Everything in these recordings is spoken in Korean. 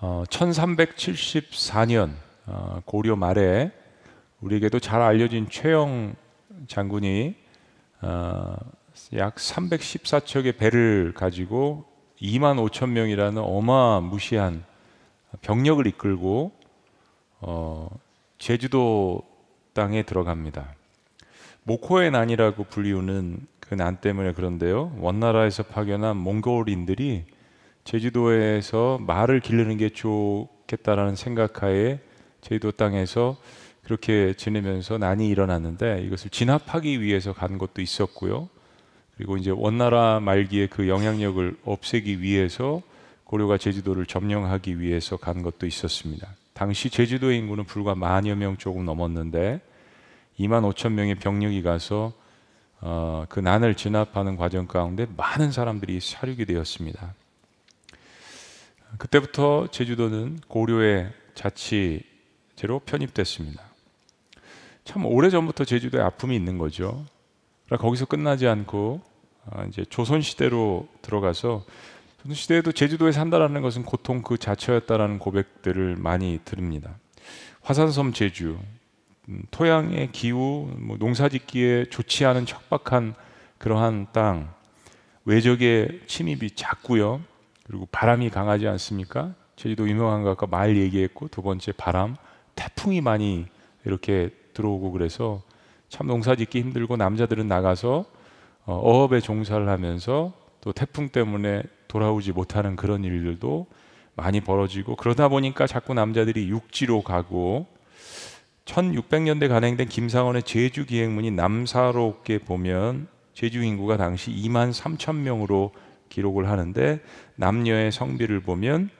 어, 1374년 어, 고려 말에 우리에게도 잘 알려진 최영 장군이 어, 약 314척의 배를 가지고 2만 5천 명이라는 어마무시한 병력을 이끌고 어, 제주도 땅에 들어갑니다. 모코의 난이라고 불리우는 그 난 때문에 그런데요. 원나라에서 파견한 몽골인들이 제주도에서 말을 기르는 게 좋겠다라는 생각하에 제주도 땅에서 그렇게 지내면서 난이 일어났는데 이것을 진압하기 위해서 간 것도 있었고요. 그리고 이제 원나라 말기에 그 영향력을 없애기 위해서 고려가 제주도를 점령하기 위해서 간 것도 있었습니다. 당시 제주도의 인구는 불과 만여 명 조금 넘었는데 2만 5천 명의 병력이 가서 어, 그 난을 진압하는 과정 가운데 많은 사람들이 사륙이 되었습니다. 그때부터 제주도는 고려의 자치제로 편입됐습니다. 참 오래 전부터 제주도에 아픔이 있는 거죠. 거기서 끝나지 않고 어, 이제 조선 시대로 들어가서 조선 시대에도 제주도에 산다라는 것은 고통 그 자체였다라는 고백들을 많이 들읍니다. 화산섬 제주, 음, 토양의 기후, 뭐 농사짓기에 좋지 않은 척박한 그러한 땅, 외적의 침입이 작고요. 그리고 바람이 강하지 않습니까? 제주도 유명한 거 아까 말 얘기했고 두 번째 바람, 태풍이 많이 이렇게 들어오고 그래서 참 농사짓기 힘들고 남자들은 나가서 어, 어업에 종사를 하면서 또 태풍 때문에 돌아오지 못하는 그런 일들도 많이 벌어지고 그러다 보니까 자꾸 남자들이 육지로 가고 1600년대 간행된 김상원의 제주 기행문이 남사롭게 보면 제주 인구가 당시 2만 3천 명으로 기록을 하는데 남녀의 성비를 보면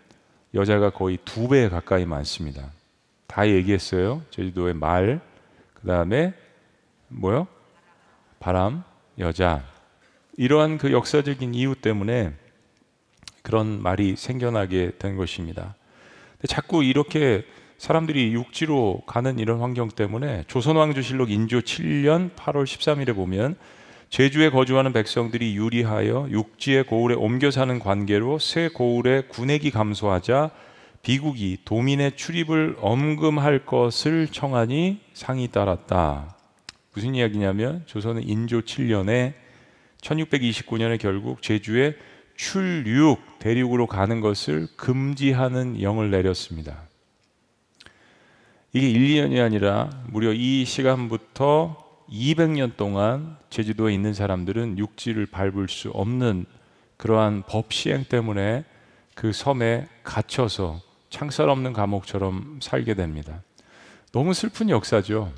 여자가 거의 두 배에 가까이 많습니다. 다 얘기했어요. 제주도의 말, 그 다음에 뭐요? 바람, 여자. 이러한 그 역사적인 이유 때문에 그런 말이 생겨나게 된 것입니다. 자꾸 이렇게 사람들이 육지로 가는 이런 환경 때문에 조선왕조실록 인조 7년 8월 13일에 보면 제주에 거주하는 백성들이 유리하여 육지의 고을에 옮겨 사는 관계로 새 고을의 군액이 감소하자 비국이 도민의 출입을 엄금할 것을 청하니 상이 따랐다. 무슨 이야기냐면 조선은 인조 7년에 1629년에 결국 제주에 출륙 대륙으로 가는 것을 금지하는 영을 내렸습니다. 이게 1, 2년이 아니라 무려 이 시간부터 200년 동안 제주도에 있는 사람들은 육지를 밟을 수 없는 그러한 법 시행 때문에 그 섬에 갇혀서 창살 없는 감옥처럼 살게 됩니다. 너무 슬픈 역사죠.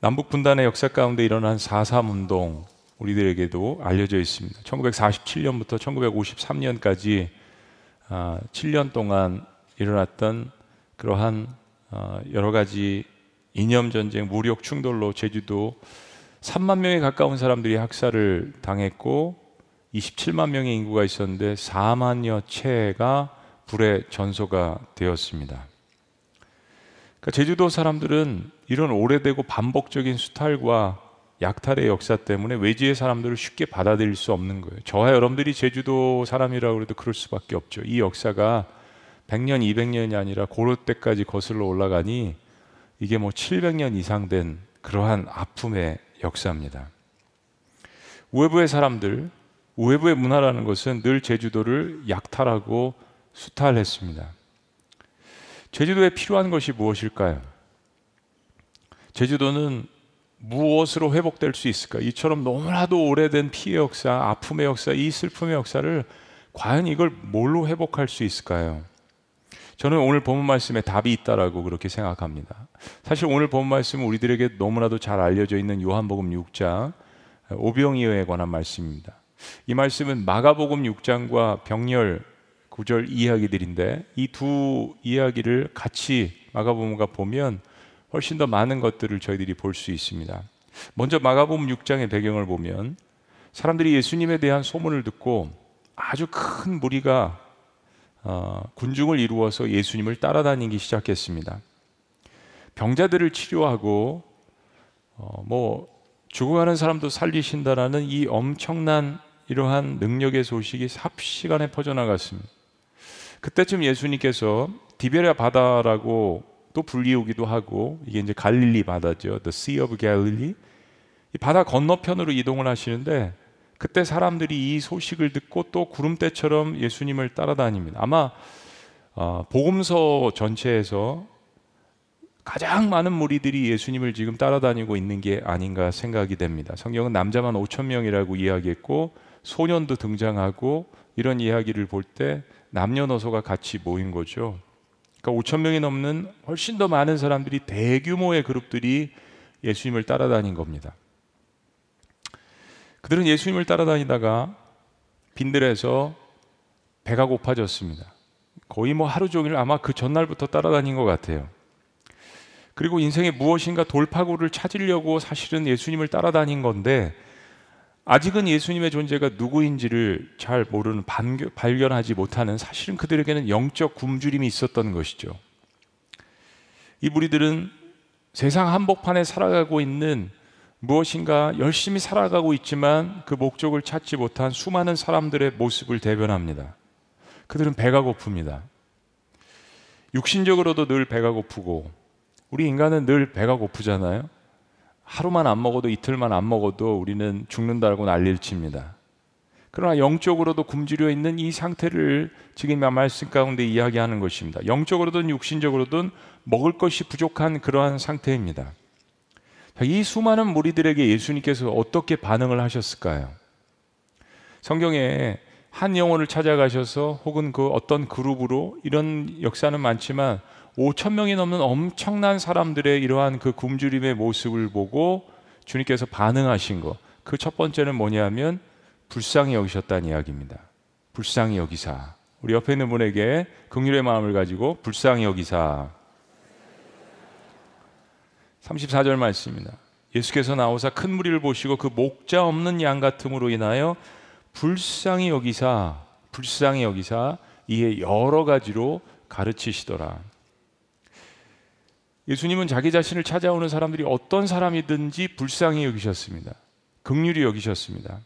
남북 분단의 역사 가운데 일어난 4.3 운동 우리들에게도 알려져 있습니다. 1947년부터 1953년까지 7년 동안 일어났던 그러한 어, 여러 가지 이념 전쟁, 무력 충돌로 제주도 3만 명에 가까운 사람들이 학살을 당했고 27만 명의 인구가 있었는데 4만여 채가 불의 전소가 되었습니다. 그러니까 제주도 사람들은 이런 오래되고 반복적인 수탈과 약탈의 역사 때문에 외지의 사람들을 쉽게 받아들일 수 없는 거예요. 저와 여러분들이 제주도 사람이라고 해도 그럴 수밖에 없죠. 이 역사가 100년, 200년이 아니라 고려 때까지 거슬러 올라가니 이게 뭐 700년 이상 된 그러한 아픔의 역사입니다. 우회부의 사람들, 우회부의 문화라는 것은 늘 제주도를 약탈하고 수탈했습니다. 제주도에 필요한 것이 무엇일까요? 제주도는 무엇으로 회복될 수 있을까? 이처럼 너무나도 오래된 피해 역사, 아픔의 역사, 이 슬픔의 역사를 과연 이걸 뭘로 회복할 수 있을까요? 저는 오늘 본문 말씀에 답이 있다라고 그렇게 생각합니다. 사실 오늘 본문 말씀은 우리들에게 너무나도 잘 알려져 있는 요한복음 6장 오병이어에 관한 말씀입니다. 이 말씀은 마가복음 6장과 병렬 구절 이야기들인데 이 두 이야기를 같이 마가복음과 보면 훨씬 더 많은 것들을 저희들이 볼 수 있습니다. 먼저 마가복음 6장의 배경을 보면 사람들이 예수님에 대한 소문을 듣고 아주 큰 무리가 어, 군중을 이루어서 예수님을 따라다니기 시작했습니다. 병자들을 치료하고 어, 뭐 죽어가는 사람도 살리신다라는 이 엄청난 이러한 능력의 소식이 삽시간에 퍼져나갔습니다. 그때쯤 예수님께서 디베랴 바다라고 또 불리우기도 하고 이게 이제 갈릴리 바다죠. The Sea of Galilee. 이 바다 건너편으로 이동을 하시는데 그때 사람들이 이 소식을 듣고 또 구름대처럼 예수님을 따라다닙니다. 아마 어, 복음서 전체에서 가장 많은 무리들이 예수님을 지금 따라다니고 있는 게 아닌가 생각이 됩니다. 성경은 남자만 5천 명이라고 이야기했고 소년도 등장하고 이런 이야기를 볼 때 남녀노소가 같이 모인 거죠. 그러니까 5천 명이 넘는 훨씬 더 많은 사람들이 대규모의 그룹들이 예수님을 따라다닌 겁니다. 그들은 예수님을 따라다니다가 빈들에서 배가 고파졌습니다. 거의 뭐 하루 종일 아마 그 전날부터 따라다닌 것 같아요. 그리고 인생에 무엇인가 돌파구를 찾으려고 사실은 예수님을 따라다닌 건데 아직은 예수님의 존재가 누구인지를 잘 모르는 발견하지 못하는 사실은 그들에게는 영적 굶주림이 있었던 것이죠. 이 무리들은 세상 한복판에 살아가고 있는 무엇인가 열심히 살아가고 있지만 그 목적을 찾지 못한 수많은 사람들의 모습을 대변합니다. 그들은 배가 고픕니다. 육신적으로도 늘 배가 고프고 우리 인간은 늘 배가 고프잖아요. 하루만 안 먹어도 이틀만 안 먹어도 우리는 죽는다고 난리를 칩니다. 그러나 영적으로도 굶주려 있는 이 상태를 지금 말씀 가운데 이야기하는 것입니다. 영적으로든 육신적으로든 먹을 것이 부족한 그러한 상태입니다. 이 수많은 무리들에게 예수님께서 어떻게 반응을 하셨을까요? 성경에 한 영혼을 찾아가셔서 혹은 그 어떤 그룹으로 이런 역사는 많지만 5천 명이 넘는 엄청난 사람들의 이러한 그 굶주림의 모습을 보고 주님께서 반응하신 것. 그 첫 번째는 뭐냐면 불쌍히 여기셨다는 이야기입니다. 불쌍히 여기사. 우리 옆에 있는 분에게 긍휼의 마음을 가지고 불쌍히 여기사. 34절 말씀입니다. 예수께서 나오사 큰 무리를 보시고 그 목자 없는 양 같음으로 인하여 불쌍히 여기사 불쌍히 여기사 이에 여러 가지로 가르치시더라. 예수님은 자기 자신을 찾아오는 사람들이 어떤 사람이든지 불쌍히 여기셨습니다. 극률이 여기셨습니다.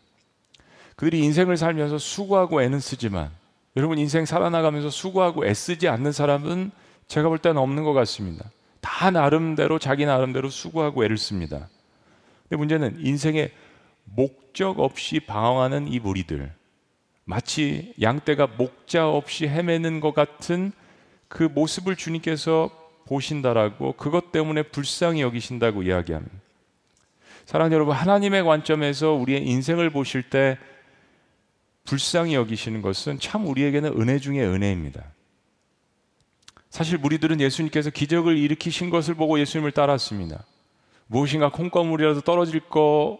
그들이 인생을 살면서 수고하고 애는 쓰지만 여러분 인생 살아나가면서 수고하고 애쓰지 않는 사람은 제가 볼 때는 없는 것 같습니다. 다 나름대로 자기 나름대로 수고하고 애를 씁니다. 근데 문제는 인생에 목적 없이 방황하는 이 무리들 마치 양떼가 목자 없이 헤매는 것 같은 그 모습을 주님께서 보신다라고 그것 때문에 불쌍히 여기신다고 이야기합니다. 사랑하는 여러분, 하나님의 관점에서 우리의 인생을 보실 때 불쌍히 여기시는 것은 참 우리에게는 은혜 중의 은혜입니다. 사실 무리들은 예수님께서 기적을 일으키신 것을 보고 예수님을 따랐습니다. 무엇인가 콩고물이라도 떨어질 거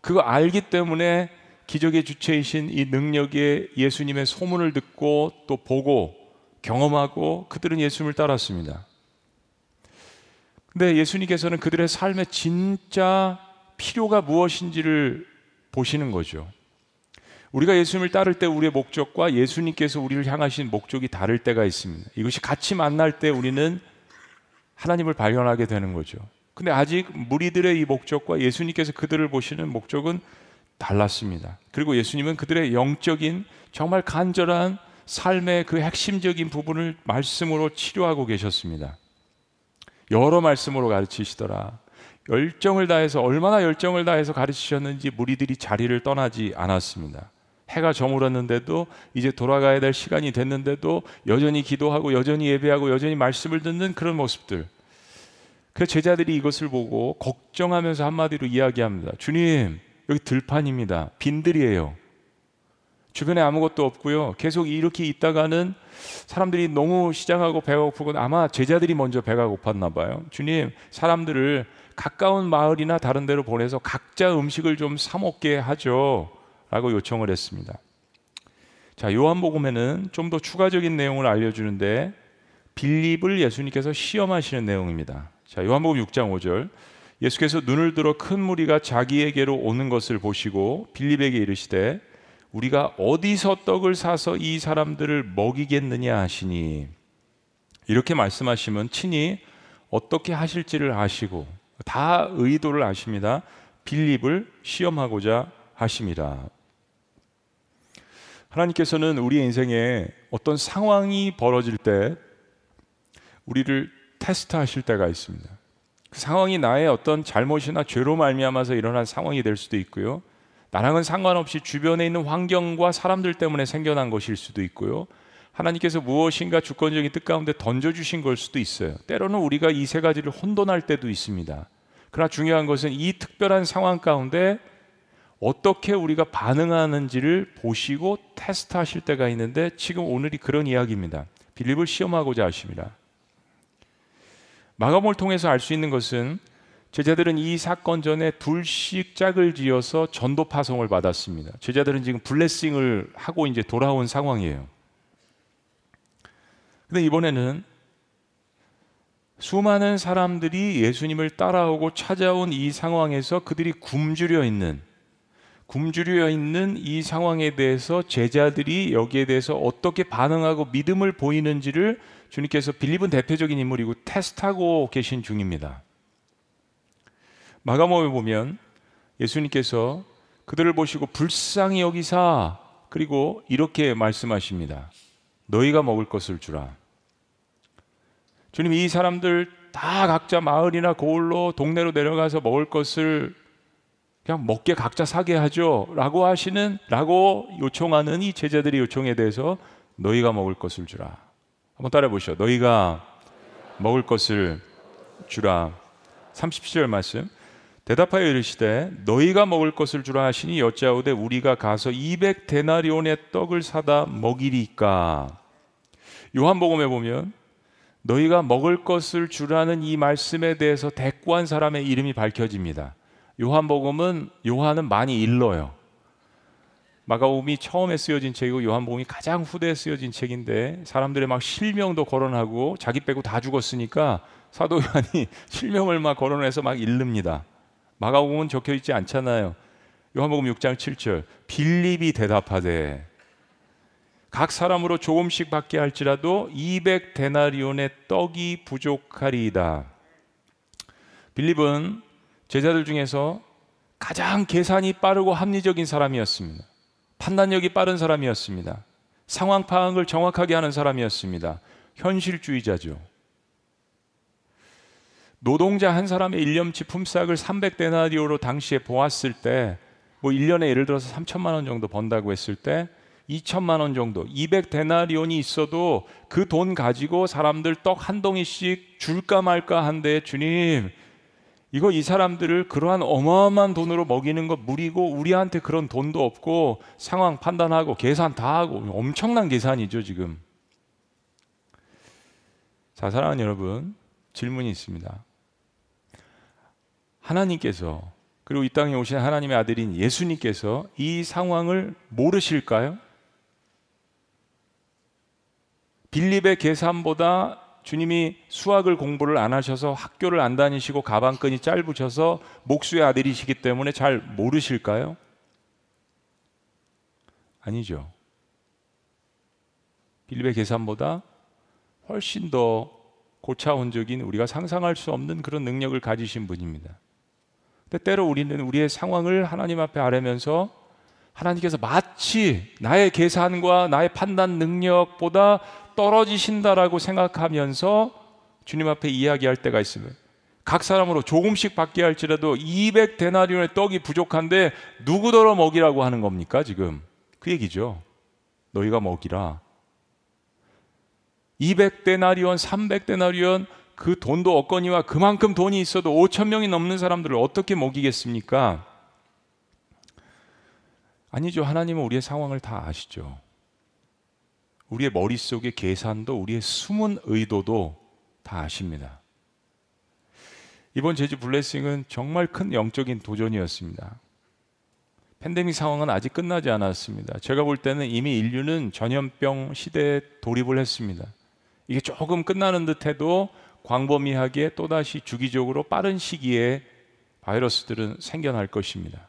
그거 알기 때문에 기적의 주체이신 이 능력의 예수님의 소문을 듣고 또 보고 경험하고 그들은 예수님을 따랐습니다. 근데 예수님께서는 그들의 삶의 진짜 필요가 무엇인지를 보시는 거죠. 우리가 예수님을 따를 때 우리의 목적과 예수님께서 우리를 향하신 목적이 다를 때가 있습니다. 이것이 같이 만날 때 우리는 하나님을 발견하게 되는 거죠. 근데 아직 무리들의 이 목적과 예수님께서 그들을 보시는 목적은 달랐습니다. 그리고 예수님은 그들의 영적인 정말 간절한 삶의 그 핵심적인 부분을 말씀으로 치료하고 계셨습니다. 여러 말씀으로 가르치시더라. 열정을 다해서 얼마나 열정을 다해서 가르치셨는지 무리들이 자리를 떠나지 않았습니다. 해가 저물었는데도 이제 돌아가야 될 시간이 됐는데도 여전히 기도하고 여전히 예배하고 여전히 말씀을 듣는 그런 모습들. 그 제자들이 이것을 보고 걱정하면서 한마디로 이야기합니다. 주님, 여기 들판입니다. 빈들이에요. 주변에 아무것도 없고요. 계속 이렇게 있다가는 사람들이 너무 시장하고 배가 고프고 아마 제자들이 먼저 배가 고팠나 봐요. 주님, 사람들을 가까운 마을이나 다른 데로 보내서 각자 음식을 좀 사 먹게 하죠. 라고 요청을 했습니다. 자, 요한복음에는 좀 더 추가적인 내용을 알려주는데 빌립을 예수님께서 시험하시는 내용입니다. 자, 요한복음 6장 5절. 예수께서 눈을 들어 큰 무리가 자기에게로 오는 것을 보시고 빌립에게 이르시되 우리가 어디서 떡을 사서 이 사람들을 먹이겠느냐 하시니 이렇게 말씀하시면 친히 어떻게 하실지를 아시고 다 의도를 아십니다. 빌립을 시험하고자 하심이라. 하나님께서는 우리 인생에 어떤 상황이 벌어질 때 우리를 테스트하실 때가 있습니다. 그 상황이 나의 어떤 잘못이나 죄로 말미암아서 일어난 상황이 될 수도 있고요. 나랑은 상관없이 주변에 있는 환경과 사람들 때문에 생겨난 것일 수도 있고요. 하나님께서 무엇인가 주권적인 뜻 가운데 던져주신 걸 수도 있어요. 때로는 우리가 이 세 가지를 혼돈할 때도 있습니다. 그러나 중요한 것은 이 특별한 상황 가운데 어떻게 우리가 반응하는지를 보시고 테스트하실 때가 있는데 지금 오늘이 그런 이야기입니다. 빌립을 시험하고자 하십니다. 마감을 통해서 알 수 있는 것은 제자들은 이 사건 전에 둘씩 짝을 지어서 전도 파송을 받았습니다. 제자들은 지금 블레싱을 하고 이제 돌아온 상황이에요. 근데 이번에는 수많은 사람들이 예수님을 따라오고 찾아온 이 상황에서 그들이 굶주려 있는 굶주려 있는 이 상황에 대해서 제자들이 여기에 대해서 어떻게 반응하고 믿음을 보이는지를 주님께서 빌립은 대표적인 인물이고 테스트하고 계신 중입니다. 마가복음에 보면 예수님께서 그들을 보시고 불쌍히 여기사 그리고 이렇게 말씀하십니다. 너희가 먹을 것을 주라. 주님 이 사람들 다 각자 마을이나 고을로 동네로 내려가서 먹을 것을 그냥 먹게 각자 사게 하죠라고 하시는 라고 요청하는 이 제자들의 요청에 대해서 너희가 먹을 것을 주라. 한번 따라 보시죠. 너희가 먹을 것을 주라. 37절 말씀. 대답하여 이르시되 너희가 먹을 것을 주라 하시니 여짜오되 우리가 가서 200 데나리온의 떡을 사다 먹이리까. 요한복음에 보면 너희가 먹을 것을 주라는 이 말씀에 대해서 대꾸한 사람의 이름이 밝혀집니다. 요한복음은 요한은 많이 일러요. 마가복음이 처음에 쓰여진 책이고 요한복음이 가장 후대에 쓰여진 책인데 사람들의 막 실명도 거론하고 자기 빼고 다 죽었으니까 사도 요한이 실명을 막 거론해서 막 읽릅니다. 마가복음은 적혀 있지 않잖아요. 요한복음 6장 7절 빌립이 대답하되 각 사람으로 조금씩 받게 할지라도 200 데나리온의 떡이 부족하리이다. 빌립은 제자들 중에서 가장 계산이 빠르고 합리적인 사람이었습니다. 판단력이 빠른 사람이었습니다. 상황 파악을 정확하게 하는 사람이었습니다. 현실주의자죠. 노동자 한 사람의 일념치 품삯을 300데나리오로 당시에 보았을 때, 뭐 1년에 예를 들어서 3천만 원 정도 번다고 했을 때, 2천만 원 정도, 200데나리온이 있어도 그 돈 가지고 사람들 떡 한 덩이씩 줄까 말까 한데 주님, 이거 이 사람들을 그러한 어마어마한 돈으로 먹이는 것 무리고 우리한테 그런 돈도 없고 상황 판단하고 계산 다 하고 엄청난 계산이죠, 지금. 자, 사랑하는 여러분, 질문이 있습니다. 하나님께서 그리고 이 땅에 오신 하나님의 아들인 예수님께서 이 상황을 모르실까요? 빌립의 계산보다 주님이 수학을 공부를 안 하셔서 학교를 안 다니시고 가방끈이 짧으셔서 목수의 아들이시기 때문에 잘 모르실까요? 아니죠. 빌립의 계산보다 훨씬 더 고차원적인 우리가 상상할 수 없는 그런 능력을 가지신 분입니다. 근데 때로 우리는 우리의 상황을 하나님 앞에 아뢰면서 하나님께서 마치 나의 계산과 나의 판단 능력보다 떨어지신다라고 생각하면서 주님 앞에 이야기할 때가 있습니다. 각 사람으로 조금씩 받게 할지라도 200데나리온의 떡이 부족한데 누구더러 먹이라고 하는 겁니까, 지금? 그 얘기죠. 너희가 먹이라. 200데나리온, 300데나리온 그 돈도 없거니와 그만큼 돈이 있어도 5천 명이 넘는 사람들을 어떻게 먹이겠습니까? 아니죠. 하나님은 우리의 상황을 다 아시죠. 우리의 머릿속의 계산도 우리의 숨은 의도도 다 아십니다. 이번 제주 블레싱은 정말 큰 영적인 도전이었습니다. 팬데믹 상황은 아직 끝나지 않았습니다. 제가 볼 때는 이미 인류는 전염병 시대에 돌입을 했습니다. 이게 조금 끝나는 듯해도 광범위하게 또다시 주기적으로 빠른 시기에 바이러스들은 생겨날 것입니다.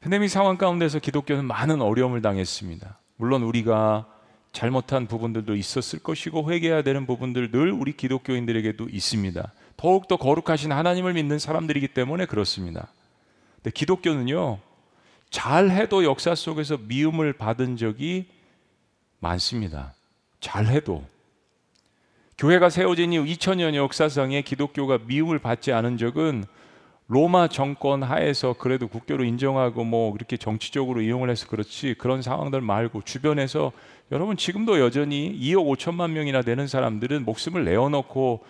팬데믹 상황 가운데서 기독교는 많은 어려움을 당했습니다. 물론 우리가 잘못한 부분들도 있었을 것이고 회개해야 되는 부분들 늘 우리 기독교인들에게도 있습니다. 더욱더 거룩하신 하나님을 믿는 사람들이기 때문에 그렇습니다. 근데 기독교는요, 잘해도 역사 속에서 미움을 받은 적이 많습니다. 잘해도. 교회가 세워진 이후 2000년 역사상에 기독교가 미움을 받지 않은 적은 로마 정권 하에서 그래도 국교로 인정하고 뭐 이렇게 정치적으로 이용을 해서 그렇지 그런 상황들 말고 주변에서 여러분 지금도 여전히 2억 5천만 명이나 되는 사람들은 목숨을 내어놓고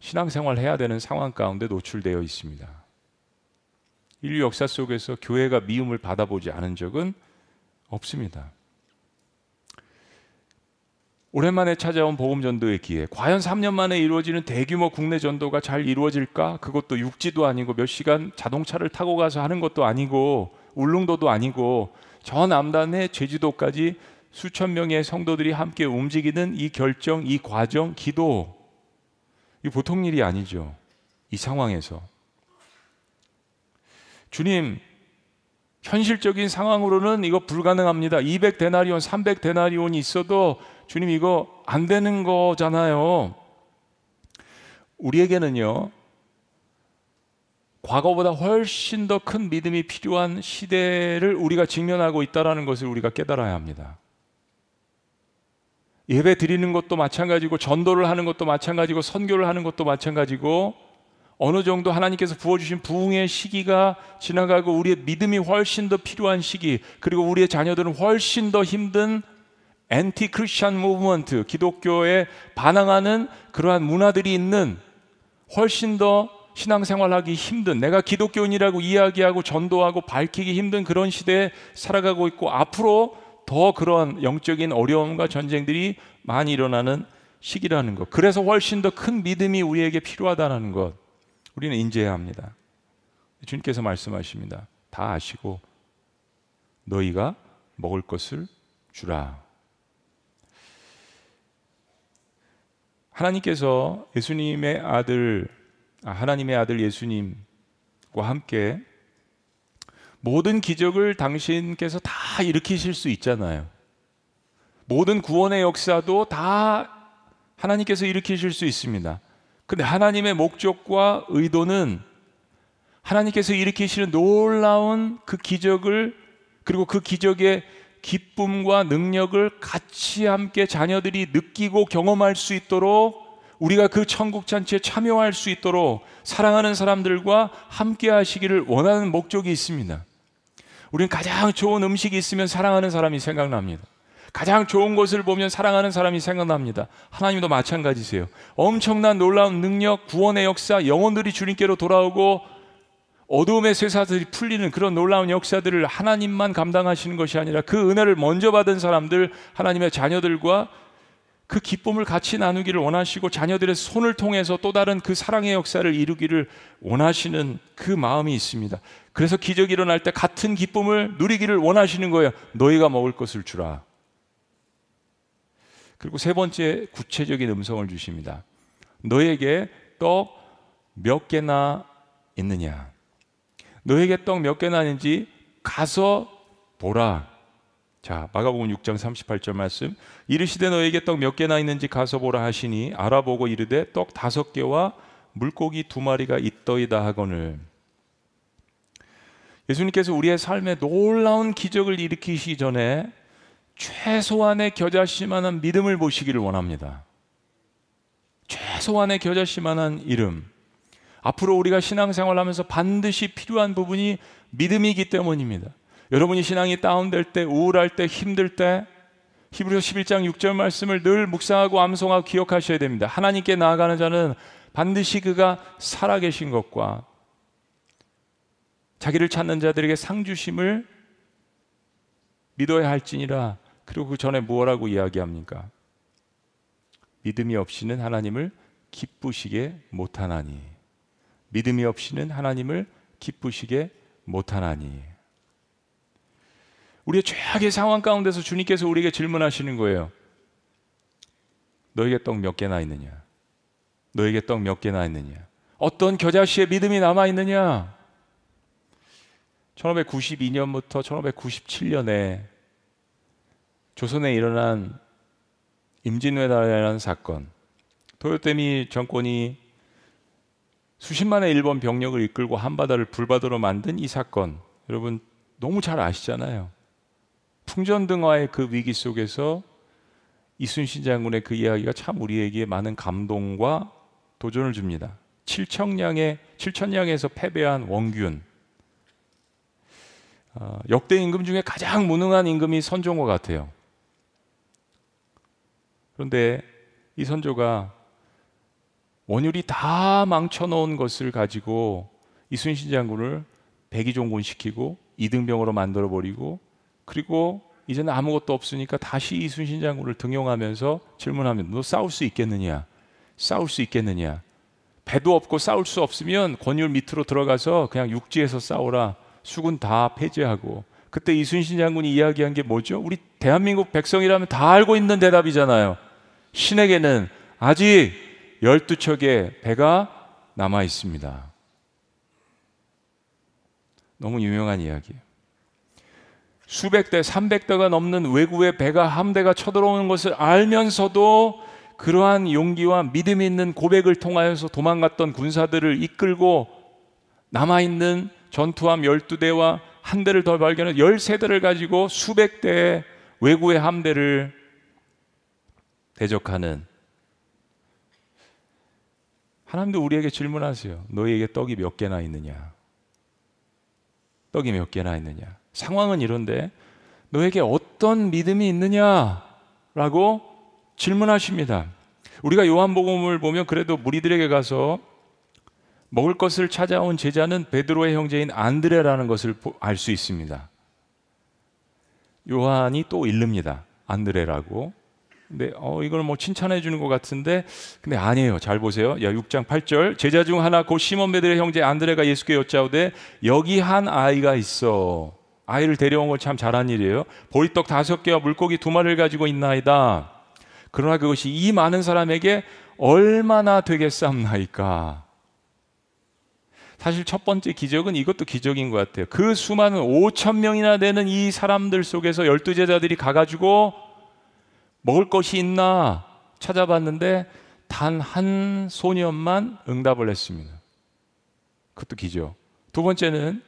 신앙생활 해야 되는 상황 가운데 노출되어 있습니다. 인류 역사 속에서 교회가 미움을 받아보지 않은 적은 없습니다. 오랜만에 찾아온 복음 전도의 기회. 과연 3년 만에 이루어지는 대규모 국내 전도가 잘 이루어질까? 그것도 육지도 아니고 몇 시간 자동차를 타고 가서 하는 것도 아니고 울릉도도 아니고 저 남단의 제주도까지 수천 명의 성도들이 함께 움직이는 이 결정, 이 과정, 기도 이 보통 일이 아니죠. 이 상황에서 주님 현실적인 상황으로는 이거 불가능합니다. 200 데나리온, 300 데나리온이 있어도 주님 이거 안 되는 거잖아요. 우리에게는요. 과거보다 훨씬 더 큰 믿음이 필요한 시대를 우리가 직면하고 있다라는 것을 우리가 깨달아야 합니다. 예배 드리는 것도 마찬가지고 전도를 하는 것도 마찬가지고 선교를 하는 것도 마찬가지고 어느 정도 하나님께서 부어주신 부흥의 시기가 지나가고 우리의 믿음이 훨씬 더 필요한 시기 그리고 우리의 자녀들은 훨씬 더 힘든 엔티 크리스천 무브먼트 기독교에 반항하는 그러한 문화들이 있는 훨씬 더 신앙생활하기 힘든 내가 기독교인이라고 이야기하고 전도하고 밝히기 힘든 그런 시대에 살아가고 있고 앞으로 더 그런 영적인 어려움과 전쟁들이 많이 일어나는 시기라는 것. 그래서 훨씬 더 큰 믿음이 우리에게 필요하다는 것. 우리는 인지해야 합니다. 주님께서 말씀하십니다. 다 아시고 너희가 먹을 것을 주라. 하나님께서 예수님의 아들 아, 하나님의 아들 예수님과 함께 모든 기적을 당신께서 다 일으키실 수 있잖아요. 모든 구원의 역사도 다 하나님께서 일으키실 수 있습니다. 근데 하나님의 목적과 의도는 하나님께서 일으키시는 놀라운 그 기적을 그리고 그 기적의 기쁨과 능력을 같이 함께 자녀들이 느끼고 경험할 수 있도록 우리가 그 천국 잔치에 참여할 수 있도록 사랑하는 사람들과 함께 하시기를 원하는 목적이 있습니다. 우리는 가장 좋은 음식이 있으면 사랑하는 사람이 생각납니다. 가장 좋은 것을 보면 사랑하는 사람이 생각납니다. 하나님도 마찬가지세요. 엄청난 놀라운 능력, 구원의 역사, 영혼들이 주님께로 돌아오고 어두움의 쇠사들이 풀리는 그런 놀라운 역사들을 하나님만 감당하시는 것이 아니라 그 은혜를 먼저 받은 사람들, 하나님의 자녀들과 그 기쁨을 같이 나누기를 원하시고 자녀들의 손을 통해서 또 다른 그 사랑의 역사를 이루기를 원하시는 그 마음이 있습니다. 그래서 기적이 일어날 때 같은 기쁨을 누리기를 원하시는 거예요. 너희가 먹을 것을 주라. 그리고 세 번째 구체적인 음성을 주십니다. 너에게 떡 몇 개나 있느냐? 너에게 떡 몇 개나 있는지 가서 보라. 자, 마가복음 6장 38절 말씀. 이르시되 너에게 떡 몇 개나 있는지 가서 보라 하시니 알아보고 이르되 떡 다섯 개와 물고기 두 마리가 있더이다 하거늘. 예수님께서 우리의 삶에 놀라운 기적을 일으키시기 전에 최소한의 겨자씨만한 믿음을 보시기를 원합니다. 최소한의 겨자씨만한 이름. 앞으로 우리가 신앙생활 하면서 반드시 필요한 부분이 믿음이기 때문입니다. 여러분이 신앙이 다운될 때, 우울할 때, 힘들 때 히브리서 11장 6절 말씀을 늘 묵상하고 암송하고 기억하셔야 됩니다. 하나님께 나아가는 자는 반드시 그가 살아계신 것과 자기를 찾는 자들에게 상 주심을 믿어야 할지니라 그리고 그 전에 무엇라고 이야기합니까? 믿음이 없이는 하나님을 기쁘시게 못하나니. 믿음이 없이는 하나님을 기쁘시게 못하나니. 우리의 최악의 상황 가운데서 주님께서 우리에게 질문하시는 거예요. 너에게 떡 몇 개나 있느냐? 너에게 떡 몇 개나 있느냐? 어떤 겨자씨의 믿음이 남아 있느냐? 1592년부터 1597년에 조선에 일어난 임진왜란이라는 사건, 도요토미 정권이 수십만의 일본 병력을 이끌고 한바다를 불바다로 만든 이 사건, 여러분 너무 잘 아시잖아요. 풍전등화의 그 위기 속에서 이순신 장군의 그 이야기가 참 우리에게 많은 감동과 도전을 줍니다. 7천량의 7천량에서 패배한 원균. 어, 역대 임금 중에 가장 무능한 임금이 선종과 같아요. 그런데 이 선조가 원율이 다 망쳐놓은 것을 가지고 이순신 장군을 백의종군 시키고 이등병으로 만들어 버리고 그리고 이제는 아무것도 없으니까 다시 이순신 장군을 등용하면서 질문하면 너 싸울 수 있겠느냐? 싸울 수 있겠느냐? 배도 없고 싸울 수 없으면 권율 밑으로 들어가서 그냥 육지에서 싸우라. 수군 다 폐지하고. 그때 이순신 장군이 이야기한 게 뭐죠? 우리 대한민국 백성이라면 다 알고 있는 대답이잖아요. 신에게는 아직 열두 척의 배가 남아 있습니다. 너무 유명한 이야기예요. 수백 대, 삼백 대가 넘는 외국의 배가 함대가 쳐들어오는 것을 알면서도 그러한 용기와 믿음이 있는 고백을 통하여서 도망갔던 군사들을 이끌고 남아있는 전투함 12대와 한 대를 더 발견해 13대를 가지고 수백 대의 외국의 함대를 대적하는 하나님도 우리에게 질문하세요. 너희에게 떡이 몇 개나 있느냐? 떡이 몇 개나 있느냐? 상황은 이런데 너에게 어떤 믿음이 있느냐라고 질문하십니다. 우리가 요한복음을 보면 그래도 무리들에게 가서 먹을 것을 찾아온 제자는 베드로의 형제인 안드레라는 것을 알 수 있습니다. 요한이 또 읽릅니다. 안드레라고. 근데 어 이걸 뭐 칭찬해 주는 것 같은데 근데 아니에요. 잘 보세요. 야 6장 8절 제자 중 하나 곧 시몬 베드로의 형제 안드레가 예수께 여짜오되 여기 한 아이가 있어. 아이를 데려온 걸 참 잘한 일이에요. 보리떡 다섯 개와 물고기 두 마리를 가지고 있나이다. 그러나 그것이 이 많은 사람에게 얼마나 되겠삼나이까. 사실 첫 번째 기적은 이것도 기적인 것 같아요. 그 수많은 5천 명이나 되는 이 사람들 속에서 열두 제자들이 가가지고 먹을 것이 있나 찾아봤는데 단 한 소년만 응답을 했습니다. 그것도 기적. 두 번째는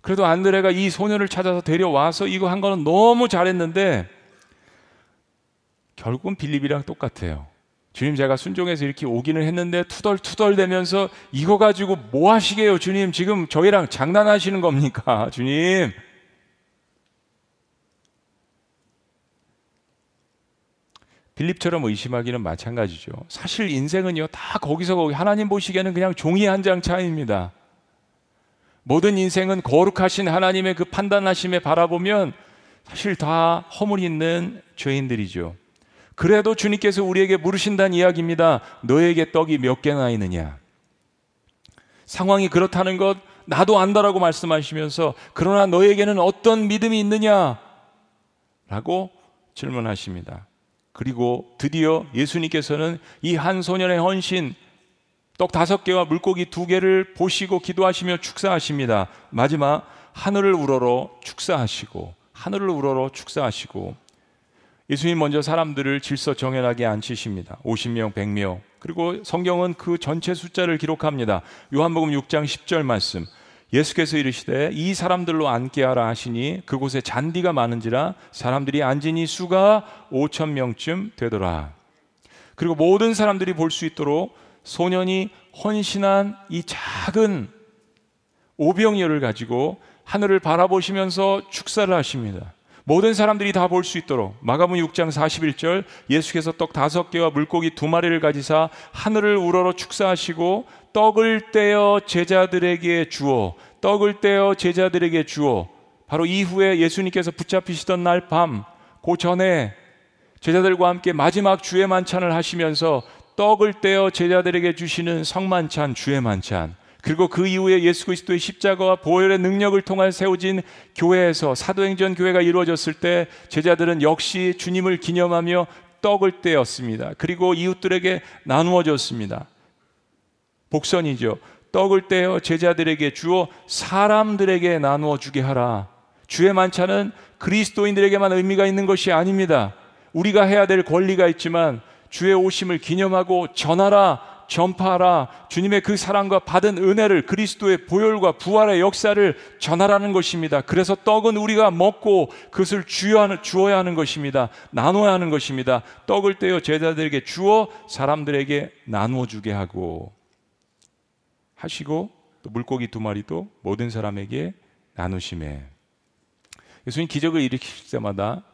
그래도 안드레가 이 소년을 찾아서 데려와서 이거 한 거는 너무 잘했는데 결국은 빌립이랑 똑같아요. 주님 제가 순종해서 이렇게 오기는 했는데 투덜투덜 대면서 이거 가지고 뭐 하시게요? 주님 지금 저희랑 장난하시는 겁니까? 주님. 빌립처럼 의심하기는 마찬가지죠. 사실 인생은요 다 거기서 거기 하나님 보시기에는 그냥 종이 한 장 차이입니다. 모든 인생은 거룩하신 하나님의 그 판단하심에 바라보면 사실 다 허물 있는 죄인들이죠. 그래도 주님께서 우리에게 물으신다는 이야기입니다. 너에게 떡이 몇 개나 있느냐? 상황이 그렇다는 것 나도 안다라고 말씀하시면서 그러나 너에게는 어떤 믿음이 있느냐? 라고 질문하십니다. 그리고 드디어 예수님께서는 이 한 소년의 헌신, 떡 다섯 개와 물고기 두 개를 보시고 기도하시며 축사하십니다. 마지막 하늘을 우러러 축사하시고 하늘을 우러러 축사하시고 예수님 먼저 사람들을 질서 정연하게 앉히십니다. 50명, 100명. 그리고 성경은 그 전체 숫자를 기록합니다. 요한복음 6장 10절 말씀. 예수께서 이르시되 이 사람들로 앉게 하라 하시니 그곳에 잔디가 많은지라 사람들이 앉으니 수가 5천 명쯤 되더라. 그리고 모든 사람들이 볼 수 있도록 소년이 헌신한 이 작은 오병이어를 가지고 하늘을 바라보시면서 축사를 하십니다. 모든 사람들이 다 볼 수 있도록 마가복 6장 41절 예수께서 떡 다섯 개와 물고기 두 마리를 가지사 하늘을 우러러 축사하시고 떡을 떼어 제자들에게 주어 떡을 떼어 제자들에게 주어. 바로 이후에 예수님께서 붙잡히시던 날 밤 그 전에 제자들과 함께 마지막 주의 만찬을 하시면서 떡을 떼어 제자들에게 주시는 성만찬 주의 만찬 그리고 그 이후에 예수 그리스도의 십자가와 보혈의 능력을 통한 세워진 교회에서 사도행전 교회가 이루어졌을 때 제자들은 역시 주님을 기념하며 떡을 떼었습니다. 그리고 이웃들에게 나누어 줬습니다. 복선이죠. 떡을 떼어 제자들에게 주어 사람들에게 나누어 주게 하라. 주의 만찬은 그리스도인들에게만 의미가 있는 것이 아닙니다. 우리가 해야 될 권리가 있지만 주의 오심을 기념하고 전하라 전파하라. 주님의 그 사랑과 받은 은혜를 그리스도의 보혈과 부활의 역사를 전하라는 것입니다. 그래서 떡은 우리가 먹고 그것을 주어야 하는 것입니다. 나눠야 하는 것입니다. 떡을 떼어 제자들에게 주어 사람들에게 나누어 주게 하고 하시고 또 물고기 두 마리도 모든 사람에게 나누심에 예수님 기적을 일으키실 때마다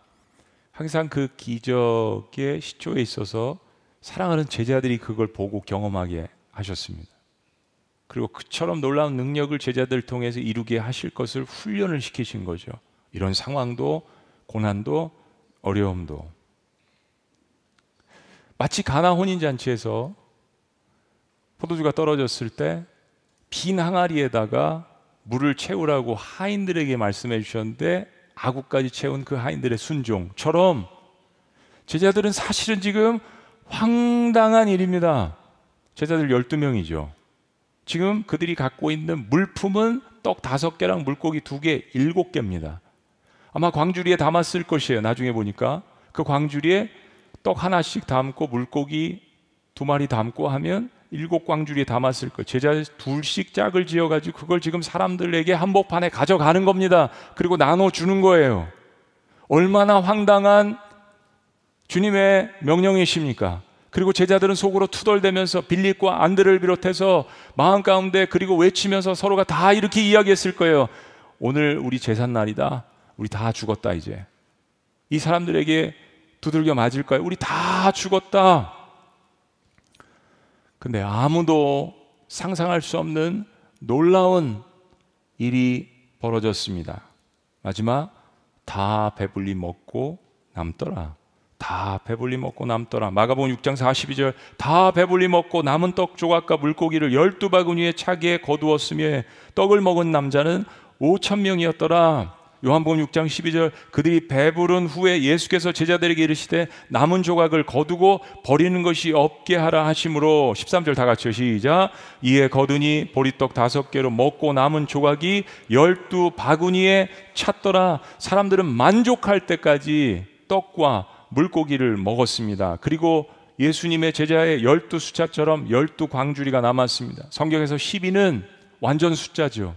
항상 그 기적의 시초에 있어서 사랑하는 제자들이 그걸 보고 경험하게 하셨습니다. 그리고 그처럼 놀라운 능력을 제자들 통해서 이루게 하실 것을 훈련을 시키신 거죠. 이런 상황도 고난도 어려움도 마치 가나 혼인 잔치에서 포도주가 떨어졌을 때 빈 항아리에다가 물을 채우라고 하인들에게 말씀해 주셨는데 아구까지 채운 그 하인들의 순종처럼 제자들은 사실은 지금 황당한 일입니다. 제자들 12명이죠. 지금 그들이 갖고 있는 물품은 떡 다섯 개랑 물고기 두 개, 일곱 개입니다. 아마 광주리에 담았을 것이에요. 나중에 보니까 그 광주리에 떡 하나씩 담고 물고기 두 마리 담고 하면 일곱 광주리에 담았을 거. 제자 둘씩 짝을 지어가지고 그걸 지금 사람들에게 한복판에 가져가는 겁니다. 그리고 나눠 주는 거예요. 얼마나 황당한 주님의 명령이십니까? 그리고 제자들은 속으로 투덜대면서 빌립과 안드를 비롯해서 마음 가운데 그리고 외치면서 서로가 다 이렇게 이야기했을 거예요. 오늘 우리 제산 날이다. 우리 다 죽었다 이제. 이 사람들에게 두들겨 맞을 거예요. 우리 다 죽었다. 근데 아무도 상상할 수 없는 놀라운 일이 벌어졌습니다. 마지막 다 배불리 먹고 남더라. 다 배불리 먹고 남더라. 마가복음 6장 42절 다 배불리 먹고 남은 떡 조각과 물고기를 열두 바구니에 차게 거두었으며 떡을 먹은 남자는 5천 명이었더라. 요한복음 6장 12절 그들이 배부른 후에 예수께서 제자들에게 이르시되 남은 조각을 거두고 버리는 것이 없게 하라 하심으로 13절 다 같이요 시작 이에 거두니 보리떡 다섯 개로 먹고 남은 조각이 열두 바구니에 찼더라 사람들은 만족할 때까지 떡과 물고기를 먹었습니다 그리고 예수님의 제자의 열두 숫자처럼 열두 광주리가 남았습니다 성경에서 12는 완전 숫자죠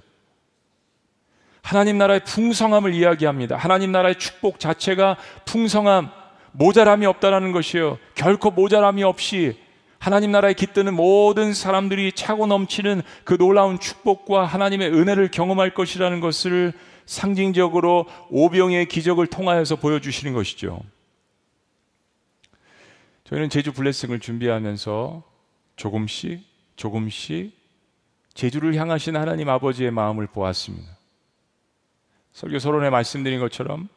하나님 나라의 풍성함을 이야기합니다. 하나님 나라의 축복 자체가 풍성함, 모자람이 없다라는 것이요. 결코 모자람이 없이 하나님 나라에 깃드는 모든 사람들이 차고 넘치는 그 놀라운 축복과 하나님의 은혜를 경험할 것이라는 것을 상징적으로 오병의 기적을 통하여서 보여주시는 것이죠. 저희는 제주 블레싱을 준비하면서 조금씩 조금씩 제주를 향하신 하나님 아버지의 마음을 보았습니다. 설교 서론에 말씀드린 것처럼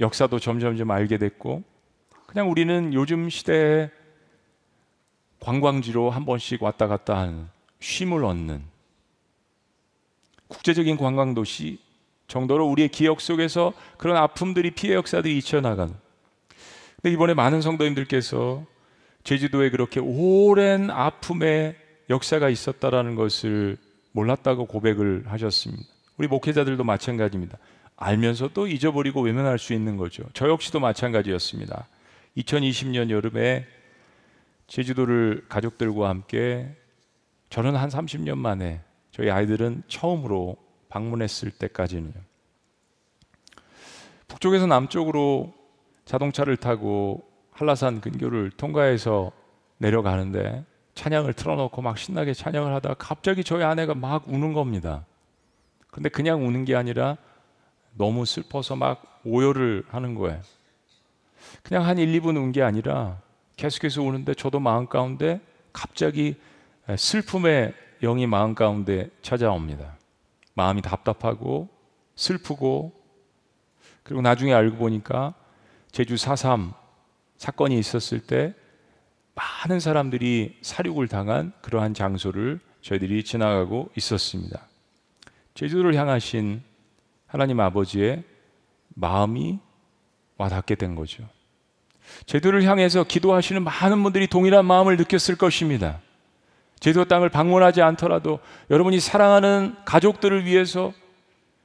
역사도 점점점 알게 됐고 그냥 우리는 요즘 시대에 관광지로 한 번씩 왔다 갔다 하는 쉼을 얻는 국제적인 관광 도시 정도로 우리의 기억 속에서 그런 아픔들이 피해 역사들이 잊혀나가는 근데 이번에 많은 성도님들께서 제주도에 그렇게 오랜 아픔의 역사가 있었다라는 것을 몰랐다고 고백을 하셨습니다. 우리 목회자들도 마찬가지입니다. 알면서도 잊어버리고 외면할 수 있는 거죠. 저 역시도 마찬가지였습니다. 2020년 여름에 제주도를 가족들과 함께 저는 한 30년 만에 저희 아이들은 처음으로 방문했을 때까지는 북쪽에서 남쪽으로 자동차를 타고 한라산 근교를 통과해서 내려가는데 찬양을 틀어놓고 막 신나게 찬양을 하다가 갑자기 저희 아내가 막 우는 겁니다. 근데 그냥 우는 게 아니라 너무 슬퍼서 막 오열을 하는 거예요. 그냥 한 1, 2분 운 게 아니라 계속해서 우는데 저도 마음 가운데 갑자기 슬픔의 영이 마음 가운데 찾아옵니다. 마음이 답답하고 슬프고 그리고 나중에 알고 보니까 제주 4.3 사건이 있었을 때 많은 사람들이 사륙을 당한 그러한 장소를 저희들이 지나가고 있었습니다. 제주도를 향하신 하나님 아버지의 마음이 와닿게 된 거죠. 제도를 향해서 기도하시는 많은 분들이 동일한 마음을 느꼈을 것입니다. 제도 땅을 방문하지 않더라도 여러분이 사랑하는 가족들을 위해서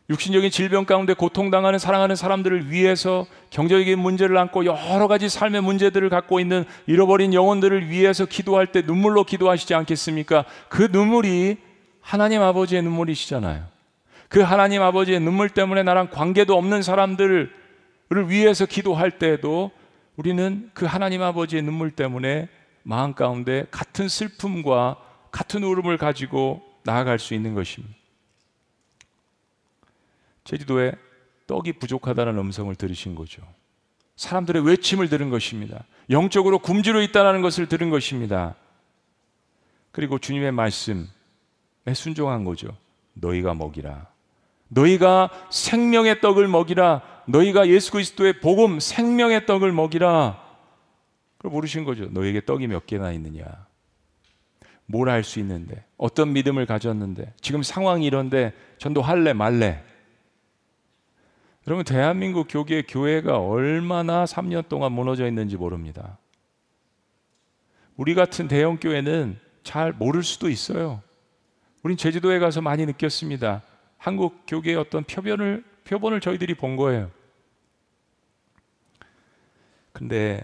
육신적인 질병 가운데 고통당하는 사랑하는 사람들을 위해서 경제적인 문제를 안고 여러 가지 삶의 문제들을 갖고 있는 잃어버린 영혼들을 위해서 기도할 때 눈물로 기도하시지 않겠습니까? 그 눈물이 하나님 아버지의 눈물이시잖아요. 그 하나님 아버지의 눈물 때문에 나랑 관계도 없는 사람들을 위해서 기도할 때에도 우리는 그 하나님 아버지의 눈물 때문에 마음 가운데 같은 슬픔과 같은 울음을 가지고 나아갈 수 있는 것입니다. 제주도에 떡이 부족하다는 음성을 들으신 거죠. 사람들의 외침을 들은 것입니다. 영적으로 굶주려 있다는 것을 들은 것입니다. 그리고 주님의 말씀에 순종한 거죠. 너희가 먹이라. 너희가 생명의 떡을 먹이라. 너희가 예수 그리스도의 복음 생명의 떡을 먹이라. 그걸 모르신 거죠. 너에게 떡이 몇 개나 있느냐. 뭘 할 수 있는데, 어떤 믿음을 가졌는데, 지금 상황이 이런데 전도할래 말래. 여러분 대한민국 교계 교회가 얼마나 3년 동안 무너져 있는지 모릅니다. 우리 같은 대형 교회는 잘 모를 수도 있어요. 우린 제주도에 가서 많이 느꼈습니다. 한국 교계의 어떤 표변을 표본을 저희들이 본 거예요. 근데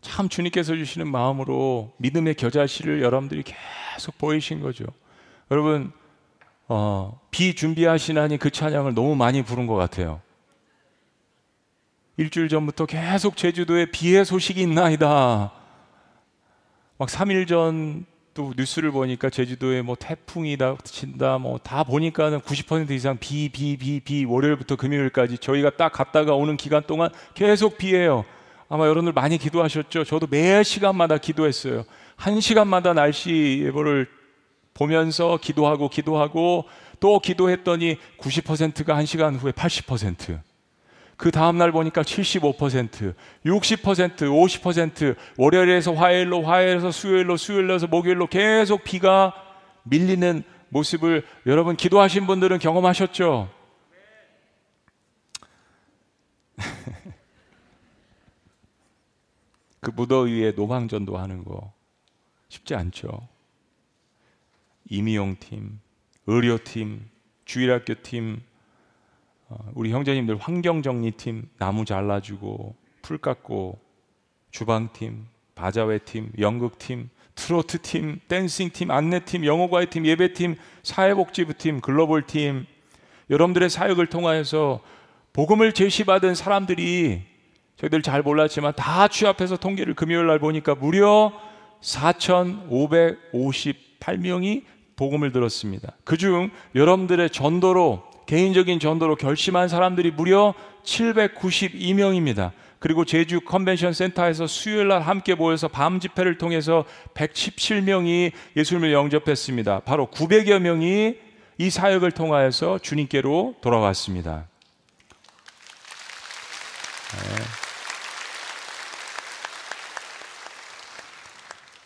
참 주님께서 주시는 마음으로 믿음의 겨자씨를 여러분들이 계속 보이신 거죠. 여러분 어, 비 준비하시나니 그 찬양을 너무 많이 부른 것 같아요. 일주일 전부터 계속 제주도에 비의 소식이 있나이다. 막 3일 전 또 뉴스를 보니까 제주도에 뭐 태풍이다 친다 뭐 다 보니까는 90% 이상 비 비 비 비 월요일부터 금요일까지 저희가 딱 갔다가 오는 기간 동안 계속 비예요. 아마 여러분들 많이 기도하셨죠. 저도 매 시간마다 기도했어요. 한 시간마다 날씨 예보를 보면서 기도하고 기도하고 또 기도했더니 90%가 한 시간 후에 80%. 그 다음날 보니까 75%, 60%, 50%, 월요일에서 화요일로, 화요일에서 수요일로, 수요일에서 목요일로 계속 비가 밀리는 모습을 여러분 기도하신 분들은 경험하셨죠? 그 무더위에 노방전도 하는 거 쉽지 않죠. 이미용 팀, 의료팀, 주일학교 팀, 어, 우리 형제님들 환경 정리팀 나무 잘라주고 풀 깎고 주방팀, 바자회팀, 연극팀, 트로트팀, 댄싱팀, 안내팀, 영어과외팀, 예배팀, 사회복지부팀, 글로벌팀 여러분들의 사역을 통하여서 복음을 제시받은 사람들이 저희들 잘 몰랐지만 다 취합해서 통계를 금요일 날 보니까 무려 4,558명이 복음을 들었습니다. 그중 여러분들의 전도로 개인적인 전도로 결심한 사람들이 무려 792명입니다. 그리고 제주 컨벤션 센터에서 수요일 날 함께 모여서 밤 집회를 통해서 117명이 예수님을 영접했습니다. 바로 900여 명이 이 사역을 통하여서 주님께로 돌아왔습니다. 네.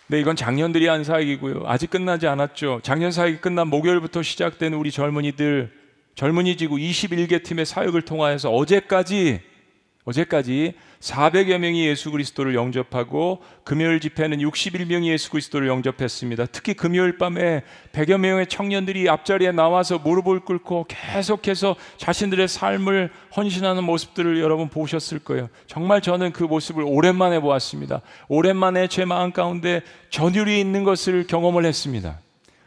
네, 이건 작년들이 한 사역이고요. 아직 끝나지 않았죠. 작년 사역이 끝난 목요일부터 시작된 우리 젊은이들 젊은이 지구 21개 팀의 사역을 통하여서 어제까지 어제까지 400여 명이 예수 그리스도를 영접하고 금요일 집회는 61명이 예수 그리스도를 영접했습니다. 특히 금요일 밤에 100여 명의 청년들이 앞자리에 나와서 무릎을 꿇고 계속해서 자신들의 삶을 헌신하는 모습들을 여러분 보셨을 거예요. 정말 저는 그 모습을 오랜만에 보았습니다. 오랜만에 제 마음 가운데 전율이 있는 것을 경험을 했습니다.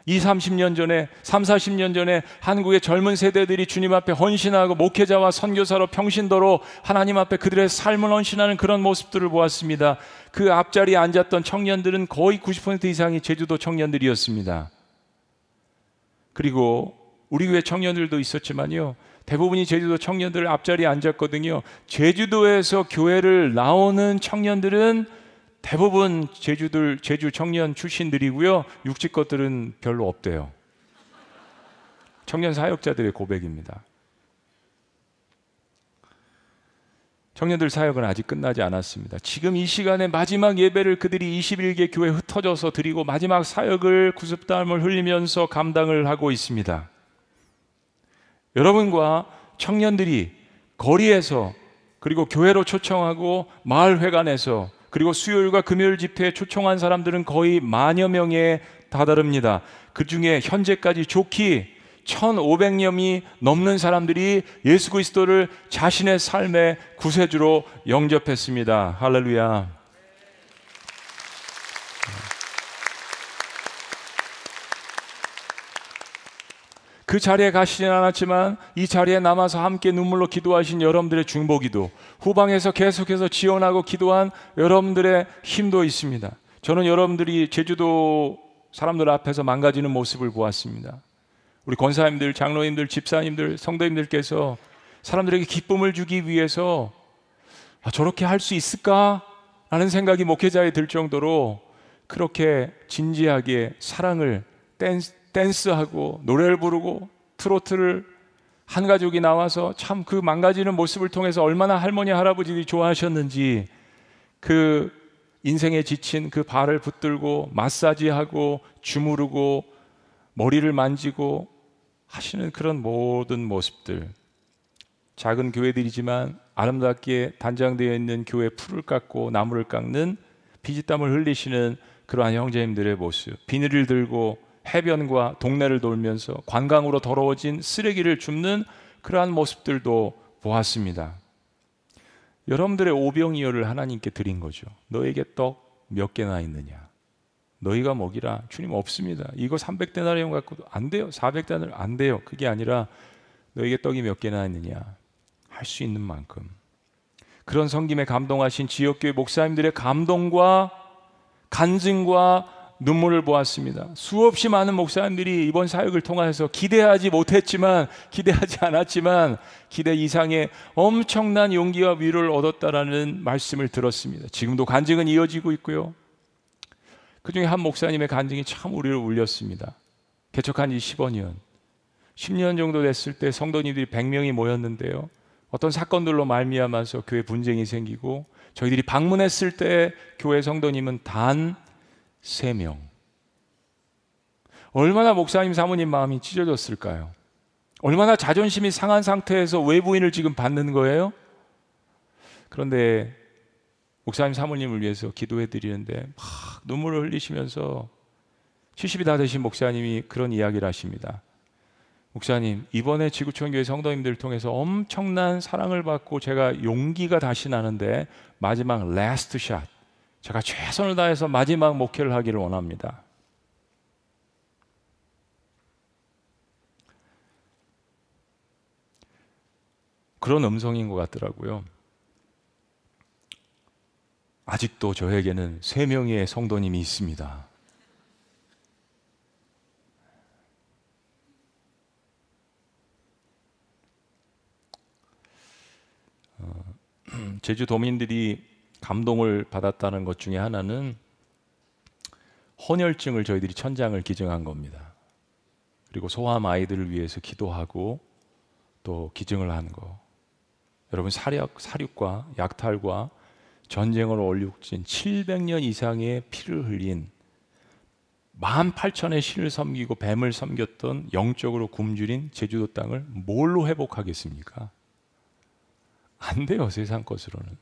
2, 30년 전에, 3, 40년 전에 한국의 젊은 세대들이 주님 앞에 헌신하고 목회자와 선교사로 평신도로 하나님 앞에 그들의 삶을 헌신하는 그런 모습들을 보았습니다. 그 앞자리에 앉았던 청년들은 거의 90% 이상이 제주도 청년들이었습니다. 그리고 우리 교회 청년들도 있었지만요. 대부분이 제주도 청년들 앞자리에 앉았거든요. 제주도에서 교회를 나오는 청년들은 대부분 제주들 제주 청년 출신들이고요. 육지 것들은 별로 없대요. 청년 사역자들의 고백입니다. 청년들 사역은 아직 끝나지 않았습니다. 지금 이 시간에 마지막 예배를 그들이 21개 교회 흩어져서 드리고 마지막 사역을 구습담을 흘리면서 감당을 하고 있습니다. 여러분과 청년들이 거리에서 그리고 교회로 초청하고 마을 회관에서 그리고 수요일과 금요일 집회에 초청한 사람들은 거의 만여 명에 다다릅니다. 그 중에 현재까지 좋기 1500년이 넘는 사람들이 예수 그리스도를 자신의 삶의 구세주로 영접했습니다. 할렐루야. 그 자리에 가시진 않았지만 이 자리에 남아서 함께 눈물로 기도하신 여러분들의 중보기도 후방에서 계속해서 지원하고 기도한 여러분들의 힘도 있습니다. 저는 여러분들이 제주도 사람들 앞에서 망가지는 모습을 보았습니다. 우리 권사님들, 장로님들, 집사님들, 성도님들께서 사람들에게 기쁨을 주기 위해서 아, 저렇게 할 수 있을까? 라는 생각이 목회자에 들 정도로 그렇게 진지하게 사랑을 댄스, 댄스하고 노래를 부르고 트로트를 한 가족이 나와서 참 그 망가지는 모습을 통해서 얼마나 할머니 할아버지들이 좋아하셨는지 그 인생에 지친 그 발을 붙들고 마사지하고 주무르고 머리를 만지고 하시는 그런 모든 모습들. 작은 교회들이지만 아름답게 단장되어 있는 교회 풀을 깎고 나무를 깎는 피지땀을 흘리시는 그러한 형제님들의 모습. 비닐을 들고 해변과 동네를 돌면서 관광으로 더러워진 쓰레기를 줍는 그러한 모습들도 보았습니다. 여러분들의 오병이어를 하나님께 드린 거죠. 너에게 떡 몇 개나 있느냐? 너희가 먹이라. 주님 없습니다. 이거 300데나리온 갖고도 안 돼요. 400데나리온 안 돼요. 그게 아니라 너에게 떡이 몇 개나 있느냐? 할 수 있는 만큼. 그런 성김에 감동하신 지역교회 목사님들의 감동과 간증과 눈물을 보았습니다. 수없이 많은 목사님들이 이번 사역을 통해서 기대하지 못했지만 기대하지 않았지만 기대 이상의 엄청난 용기와 위로를 얻었다라는 말씀을 들었습니다. 지금도 간증은 이어지고 있고요. 그 중에 한 목사님의 간증이 참 우리를 울렸습니다. 개척한 지 15년. 10년 정도 됐을 때 성도님들이 100명이 모였는데요. 어떤 사건들로 말미암아서 교회 분쟁이 생기고 저희들이 방문했을 때 교회 성도님은 단 3명. 얼마나 목사님 사모님 마음이 찢어졌을까요? 얼마나 자존심이 상한 상태에서 외부인을 지금 받는 거예요? 그런데 목사님 사모님을 위해서 기도해 드리는데 막 눈물을 흘리시면서 70이 다 되신 목사님이 그런 이야기를 하십니다. 목사님, 이번에 지구촌 교회 성도님들 통해서 엄청난 사랑을 받고 제가 용기가 다시 나는데 마지막 last shot 제가 최선을 다해서 마지막 목회를 하기를 원합니다. 그런 음성인 것 같더라고요. 아직도 저에게는 세 명의 성도님이 있습니다. 어, 제주 도민들이 감동을 받았다는 것 중에 하나는 헌혈증을 저희들이 천장을 기증한 겁니다. 그리고 소아암 아이들을 위해서 기도하고 또 기증을 한 거. 여러분 사륙, 사륙과 약탈과 전쟁으로 얼룩진 700년 이상의 피를 흘린 18,000의 신을 섬기고 뱀을 섬겼던 영적으로 굶주린 제주도 땅을 뭘로 회복하겠습니까? 안 돼요, 세상 것으로는.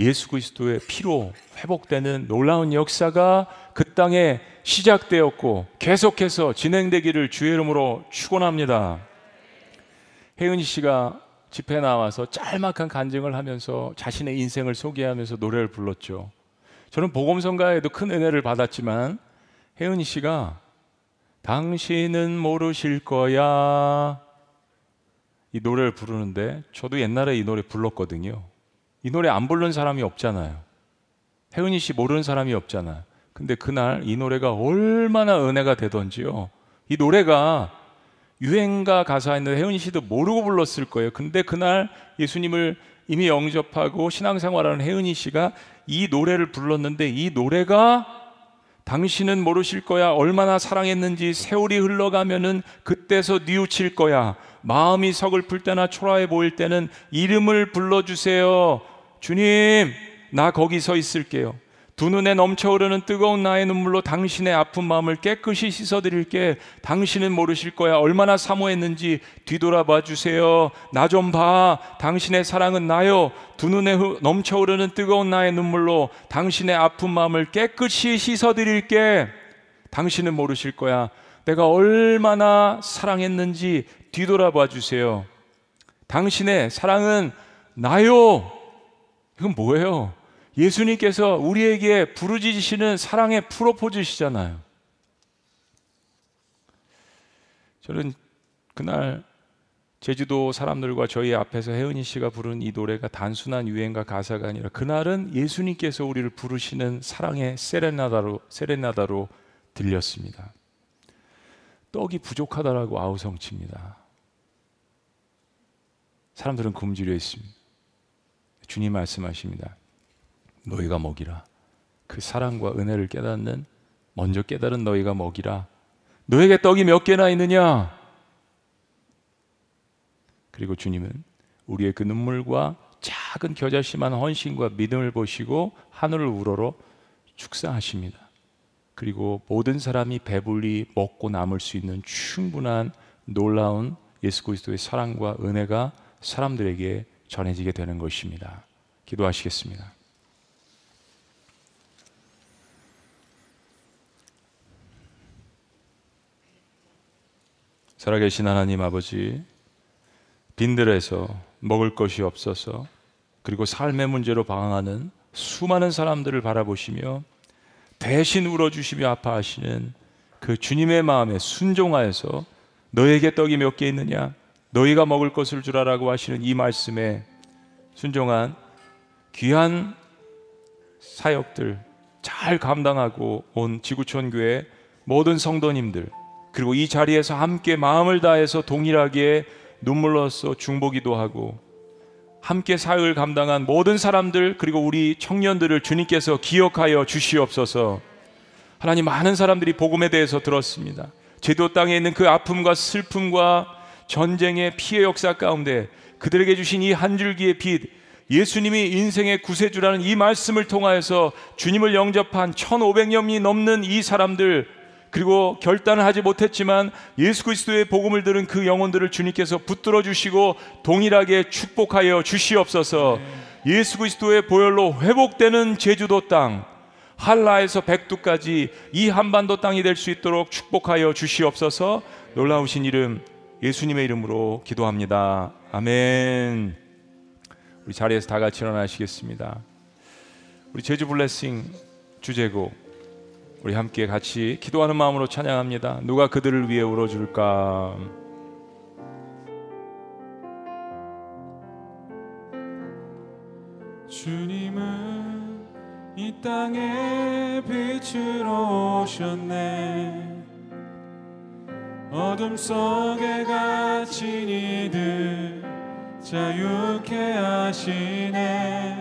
예수 그리스도의 피로 회복되는 놀라운 역사가 그 땅에 시작되었고 계속해서 진행되기를 주의 이름으로 축원합니다. 혜은이 씨가 집회 나와서 짤막한 간증을 하면서 자신의 인생을 소개하면서 노래를 불렀죠. 저는 복음성가에도 큰 은혜를 받았지만 혜은이 씨가 당신은 모르실 거야 이 노래를 부르는데 저도 옛날에 이 노래 불렀거든요. 이 노래 안 부르는 사람이 없잖아요. 혜은이 씨 모르는 사람이 없잖아요. 근데 그날 이 노래가 얼마나 은혜가 되던지요. 이 노래가 유행가 가사인데 혜은이 씨도 모르고 불렀을 거예요. 근데 그날 예수님을 이미 영접하고 신앙생활하는 혜은이 씨가 이 노래를 불렀는데 이 노래가 당신은 모르실 거야. 얼마나 사랑했는지 세월이 흘러가면은 그때서 뉘우칠 거야. 마음이 서글플 때나 초라해 보일 때는 이름을 불러주세요. 주님, 나 거기 서 있을게요. 두 눈에 넘쳐흐르는 뜨거운 나의 눈물로 당신의 아픈 마음을 깨끗이 씻어드릴게. 당신은 모르실 거야. 얼마나 사모했는지 뒤돌아봐 주세요. 나 좀 봐. 당신의 사랑은 나요. 두 눈에 넘쳐흐르는 뜨거운 나의 눈물로 당신의 아픈 마음을 깨끗이 씻어드릴게. 당신은 모르실 거야. 내가 얼마나 사랑했는지 뒤돌아봐 주세요. 당신의 사랑은 나요. 이건 뭐예요? 예수님께서 우리에게 부르짖으시는 사랑의 프로포즈시잖아요. 저는 그날 제주도 사람들과 저희 앞에서 혜은이 씨가 부른 이 노래가 단순한 유행과 가사가 아니라 그날은 예수님께서 우리를 부르시는 사랑의 세레나다로 세레나다로 들렸습니다. 떡이 부족하다라고 아우성칩니다. 사람들은 굶주려 있습니다. 주님 말씀하십니다. 너희가 먹이라. 그 사랑과 은혜를 깨닫는 먼저 깨달은 너희가 먹이라. 너에게 떡이 몇 개나 있느냐? 그리고 주님은 우리의 그 눈물과 작은 겨자심한 헌신과 믿음을 보시고 하늘을 우러러 축사하십니다. 그리고 모든 사람이 배불리 먹고 남을 수 있는 충분한 놀라운 예수 그리스도의 사랑과 은혜가 사람들에게 전해지게 되는 것입니다. 기도하시겠습니다. 살아계신 하나님 아버지, 빈들에서 먹을 것이 없어서 그리고 삶의 문제로 방황하는 수많은 사람들을 바라보시며 대신 울어주시며 아파하시는 그 주님의 마음에 순종하여서 너에게 떡이 몇 개 있느냐? 너희가 먹을 것을 주라라고 하시는 이 말씀에 순종한 귀한 사역들 잘 감당하고 온 지구촌 교회 모든 성도님들 그리고 이 자리에서 함께 마음을 다해서 동일하게 눈물로써 중보기도 하고 함께 사역을 감당한 모든 사람들 그리고 우리 청년들을 주님께서 기억하여 주시옵소서. 하나님 많은 사람들이 복음에 대해서 들었습니다. 제도 땅에 있는 그 아픔과 슬픔과 전쟁의 피해 역사 가운데 그들에게 주신 이 한 줄기의 빛, 예수님이 인생의 구세주라는 이 말씀을 통하여서 주님을 영접한 1500년이 넘는 이 사람들 그리고 결단을 하지 못했지만 예수 그리스도의 복음을 들은 그 영혼들을 주님께서 붙들어 주시고 동일하게 축복하여 주시옵소서. 예수 그리스도의 보혈로 회복되는 제주도 땅 한라에서 백두까지 이 한반도 땅이 될 수 있도록 축복하여 주시옵소서. 놀라우신 이름 예수님의 이름으로 기도합니다. 아멘. 우리 자리에서 다 같이 일어나시겠습니다. 우리 제주 블레싱 주제곡 우리 함께 같이 기도하는 마음으로 찬양합니다. 누가 그들을 위해 울어줄까? 주님은 이 땅에 빛으로 오셨네 어둠 속에 갇힌 이들 자유케 하시네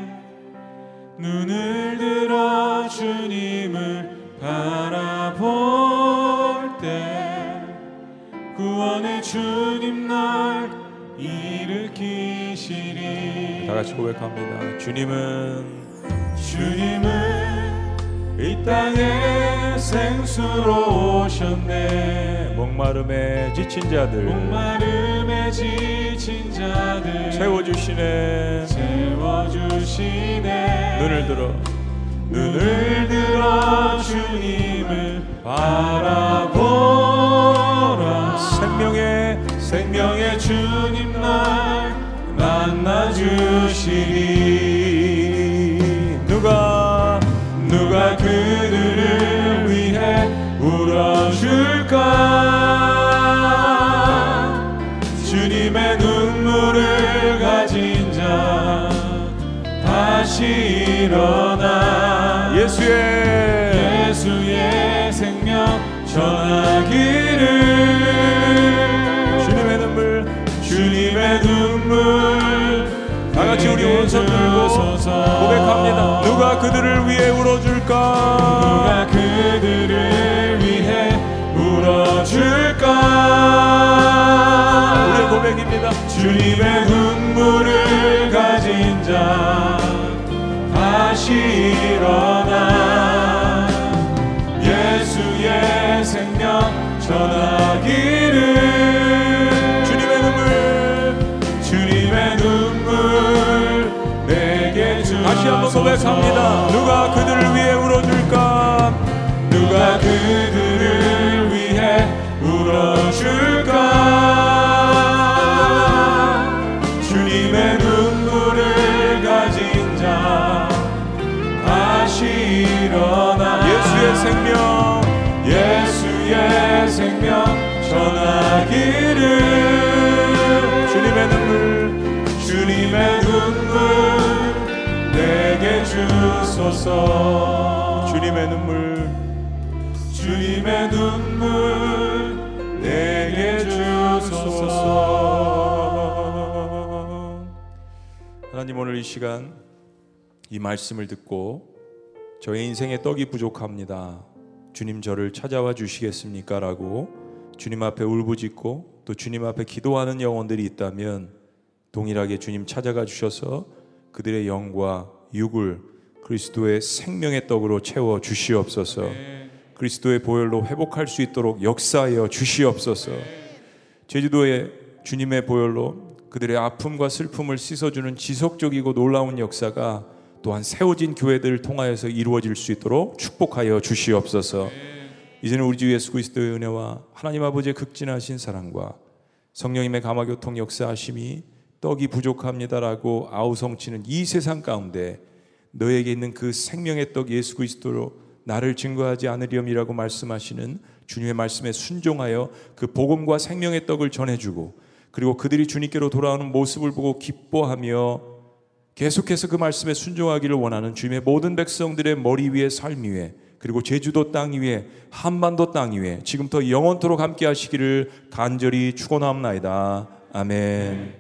눈을 들어 주님을 바라볼 때 구원의 주님 날 일으키시리 다 같이 고백합니다. 주님은 주님은 이 땅에 생수로 오셨네. 목마름에 지친 자들. 목마름에 지친 자들. 채워주시네. 채워주시네. 눈을 들어. 눈을 들어 주님을 바라보라. 생명의 생명의 주님 날 만나 주시리. 누가 누가 그들을 위해 울어줄까 주님의 눈물을 가진 자 다시 일어나 예수의 예수의 생명 전하기를 주님의 눈물 주님의 눈물 다 같이 우리 오른손 들고 고백합니다. 누가 그들을 위해 울어줄까? 누가 그들을 위해 울어줄까? 고백입니다. 주님의 눈물을 가진 자 다시 일어나. 예수의 생명 전하기를. 주님의 눈물. 주님의 눈물 내게 주소서 다시 한번 고백합니다. 누가 그들 그들을 위해 풀어줄까? 주님의 눈물을 가진 자 다시 일어나. 예수의 생명. 예수의 생명 전하기를. 주님의 눈물 주님의 눈물 내게 주소서. 주님의 눈물 주님의 눈물 내게 주소서 하나님 오늘 이 시간 이 말씀을 듣고 저의 인생에 떡이 부족합니다. 주님 저를 찾아와 주시겠습니까? 라고 주님 앞에 울부짖고 또 주님 앞에 기도하는 영혼들이 있다면 동일하게 주님 찾아가 주셔서 그들의 영과 육을 그리스도의 생명의 떡으로 채워 주시옵소서. 그리스도의 보혈로 회복할 수 있도록 역사하여 주시옵소서. 제주도의 주님의 보혈로 그들의 아픔과 슬픔을 씻어주는 지속적이고 놀라운 역사가 또한 세워진 교회들을 통하여서 이루어질 수 있도록 축복하여 주시옵소서. 이제는 우리 주 예수 그리스도의 은혜와 하나님 아버지의 극진하신 사랑과 성령님의 감화교통 역사하심이 떡이 부족합니다라고 아우성치는 이 세상 가운데 너에게 있는 그 생명의 떡 예수 그리스도로 나를 증거하지 않으렴이라고 말씀하시는 주님의 말씀에 순종하여 그 복음과 생명의 떡을 전해주고 그리고 그들이 주님께로 돌아오는 모습을 보고 기뻐하며 계속해서 그 말씀에 순종하기를 원하는 주님의 모든 백성들의 머리 위에 삶 위에 그리고 제주도 땅 위에 한반도 땅 위에 지금부터 영원토록 함께 하시기를 간절히 축원합나이다. 아멘.